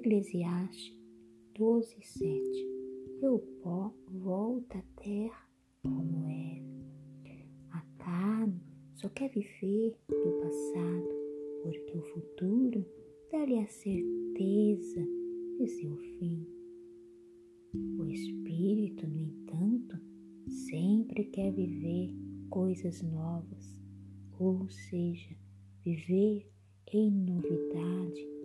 Eclesiastes 12, 7. E o pó volta à terra como era. A carne só quer viver do passado, porque o futuro dá-lhe a certeza de seu fim. O espírito, no entanto, sempre quer viver coisas novas, ou seja, viver em novidade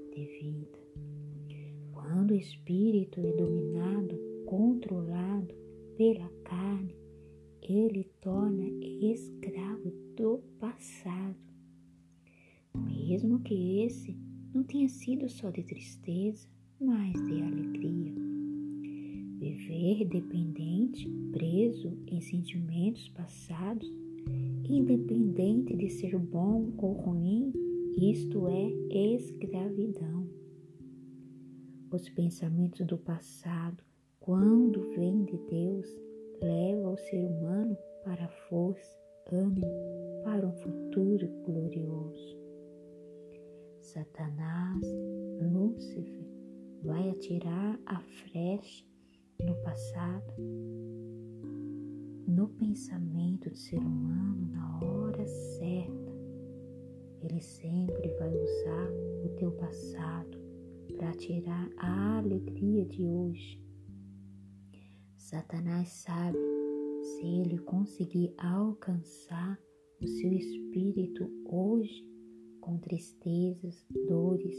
espírito é dominado, controlado pela carne, ele torna escravo do passado. Mesmo que esse não tenha sido só de tristeza, mas de alegria. Viver dependente, preso em sentimentos passados, independente de ser bom ou ruim, isto é escravidão. Os pensamentos do passado, quando vêm de Deus, levam o ser humano para a força, ânimo, para um futuro glorioso. Satanás, Lúcifer, vai atirar a flecha no passado, no pensamento do ser humano na hora certa. Ele sempre vai usar o teu passado para tirar a alegria de hoje. Satanás sabe se ele conseguir alcançar o seu espírito hoje com tristezas, dores,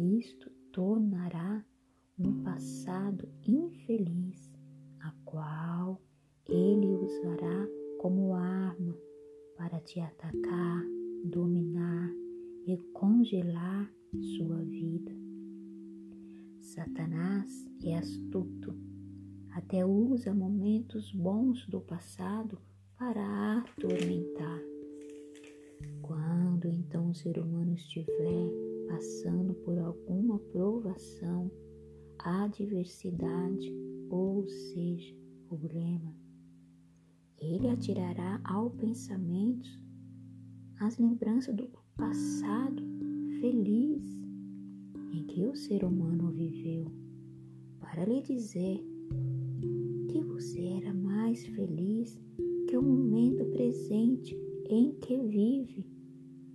isto tornará um passado infeliz, a qual ele usará como arma para te atacar, dominar e congelar sua vida. Satanás é astuto, até usa momentos bons do passado para atormentar. Quando então o ser humano estiver passando por alguma provação, adversidade, ou seja, problema, ele atirará ao pensamento as lembranças do passado feliz em que o ser humano viveu, para lhe dizer que você era mais feliz que o momento presente em que vive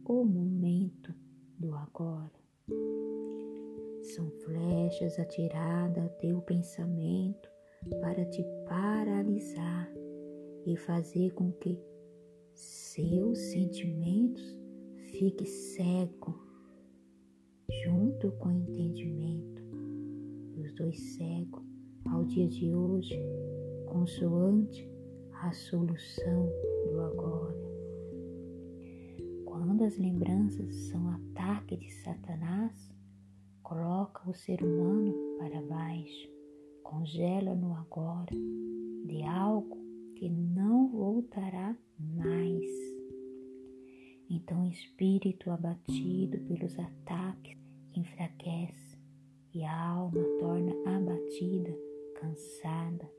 o momento do agora. São flechas atiradas ao teu pensamento para te paralisar e fazer com que seus sentimentos fiquem cegos junto com o entendimento. Os dois cegos ao dia de hoje, consoante a solução do agora. Quando as lembranças são ataque de Satanás, coloca o ser humano para baixo, congela no agora de algo que não voltará mais. Então espírito abatido pelos ataques enfraquece e a alma torna abatida, cansada.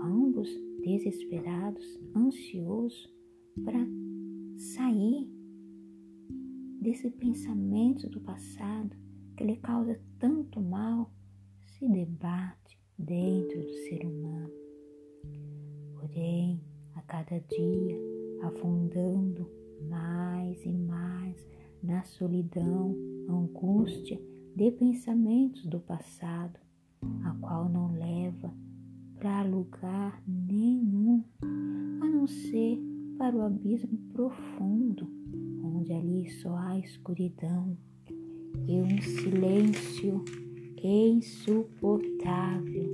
Ambos desesperados, ansiosos para sair desse pensamento do passado que lhe causa tanto mal, se debate dentro do ser humano. Porém, a cada dia, afundando mais e mais na solidão, angústia de pensamentos do passado, a qual não leva para lugar nenhum, a não ser para o abismo profundo, onde ali só há escuridão e um silêncio insuportável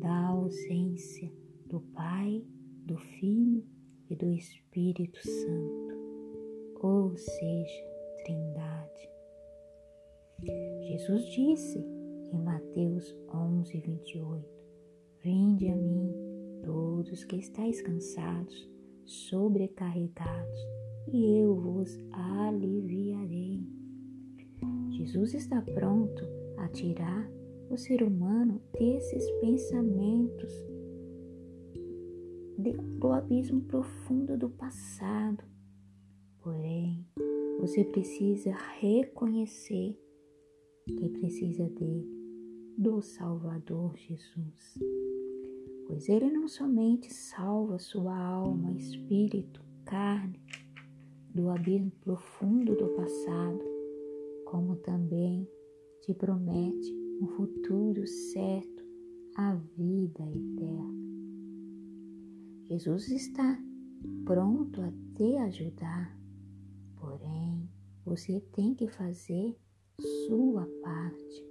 da ausência do Pai, do Filho e do Espírito Santo, ou seja, Trindade. Jesus disse em Mateus 11, 28: Vinde a mim, todos que estáis cansados, sobrecarregados, e eu vos aliviarei. Jesus está pronto a tirar o ser humano desses pensamentos do abismo profundo do passado. Porém, você precisa reconhecer que precisa dele, do Salvador Jesus. Pois ele não somente salva sua alma, espírito, carne, do abismo profundo do passado, como também te promete um futuro certo, a vida eterna. Jesus está pronto a te ajudar, porém você tem que fazer sua parte,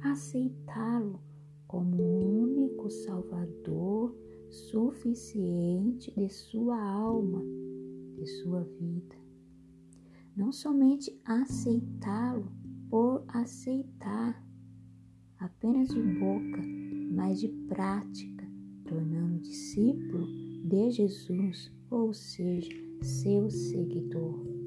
aceitá-lo como o único Salvador suficiente de sua alma, de sua vida. Não somente aceitá-lo por aceitar, apenas de boca, mas de prática, tornando discípulo de Jesus, ou seja, seu seguidor.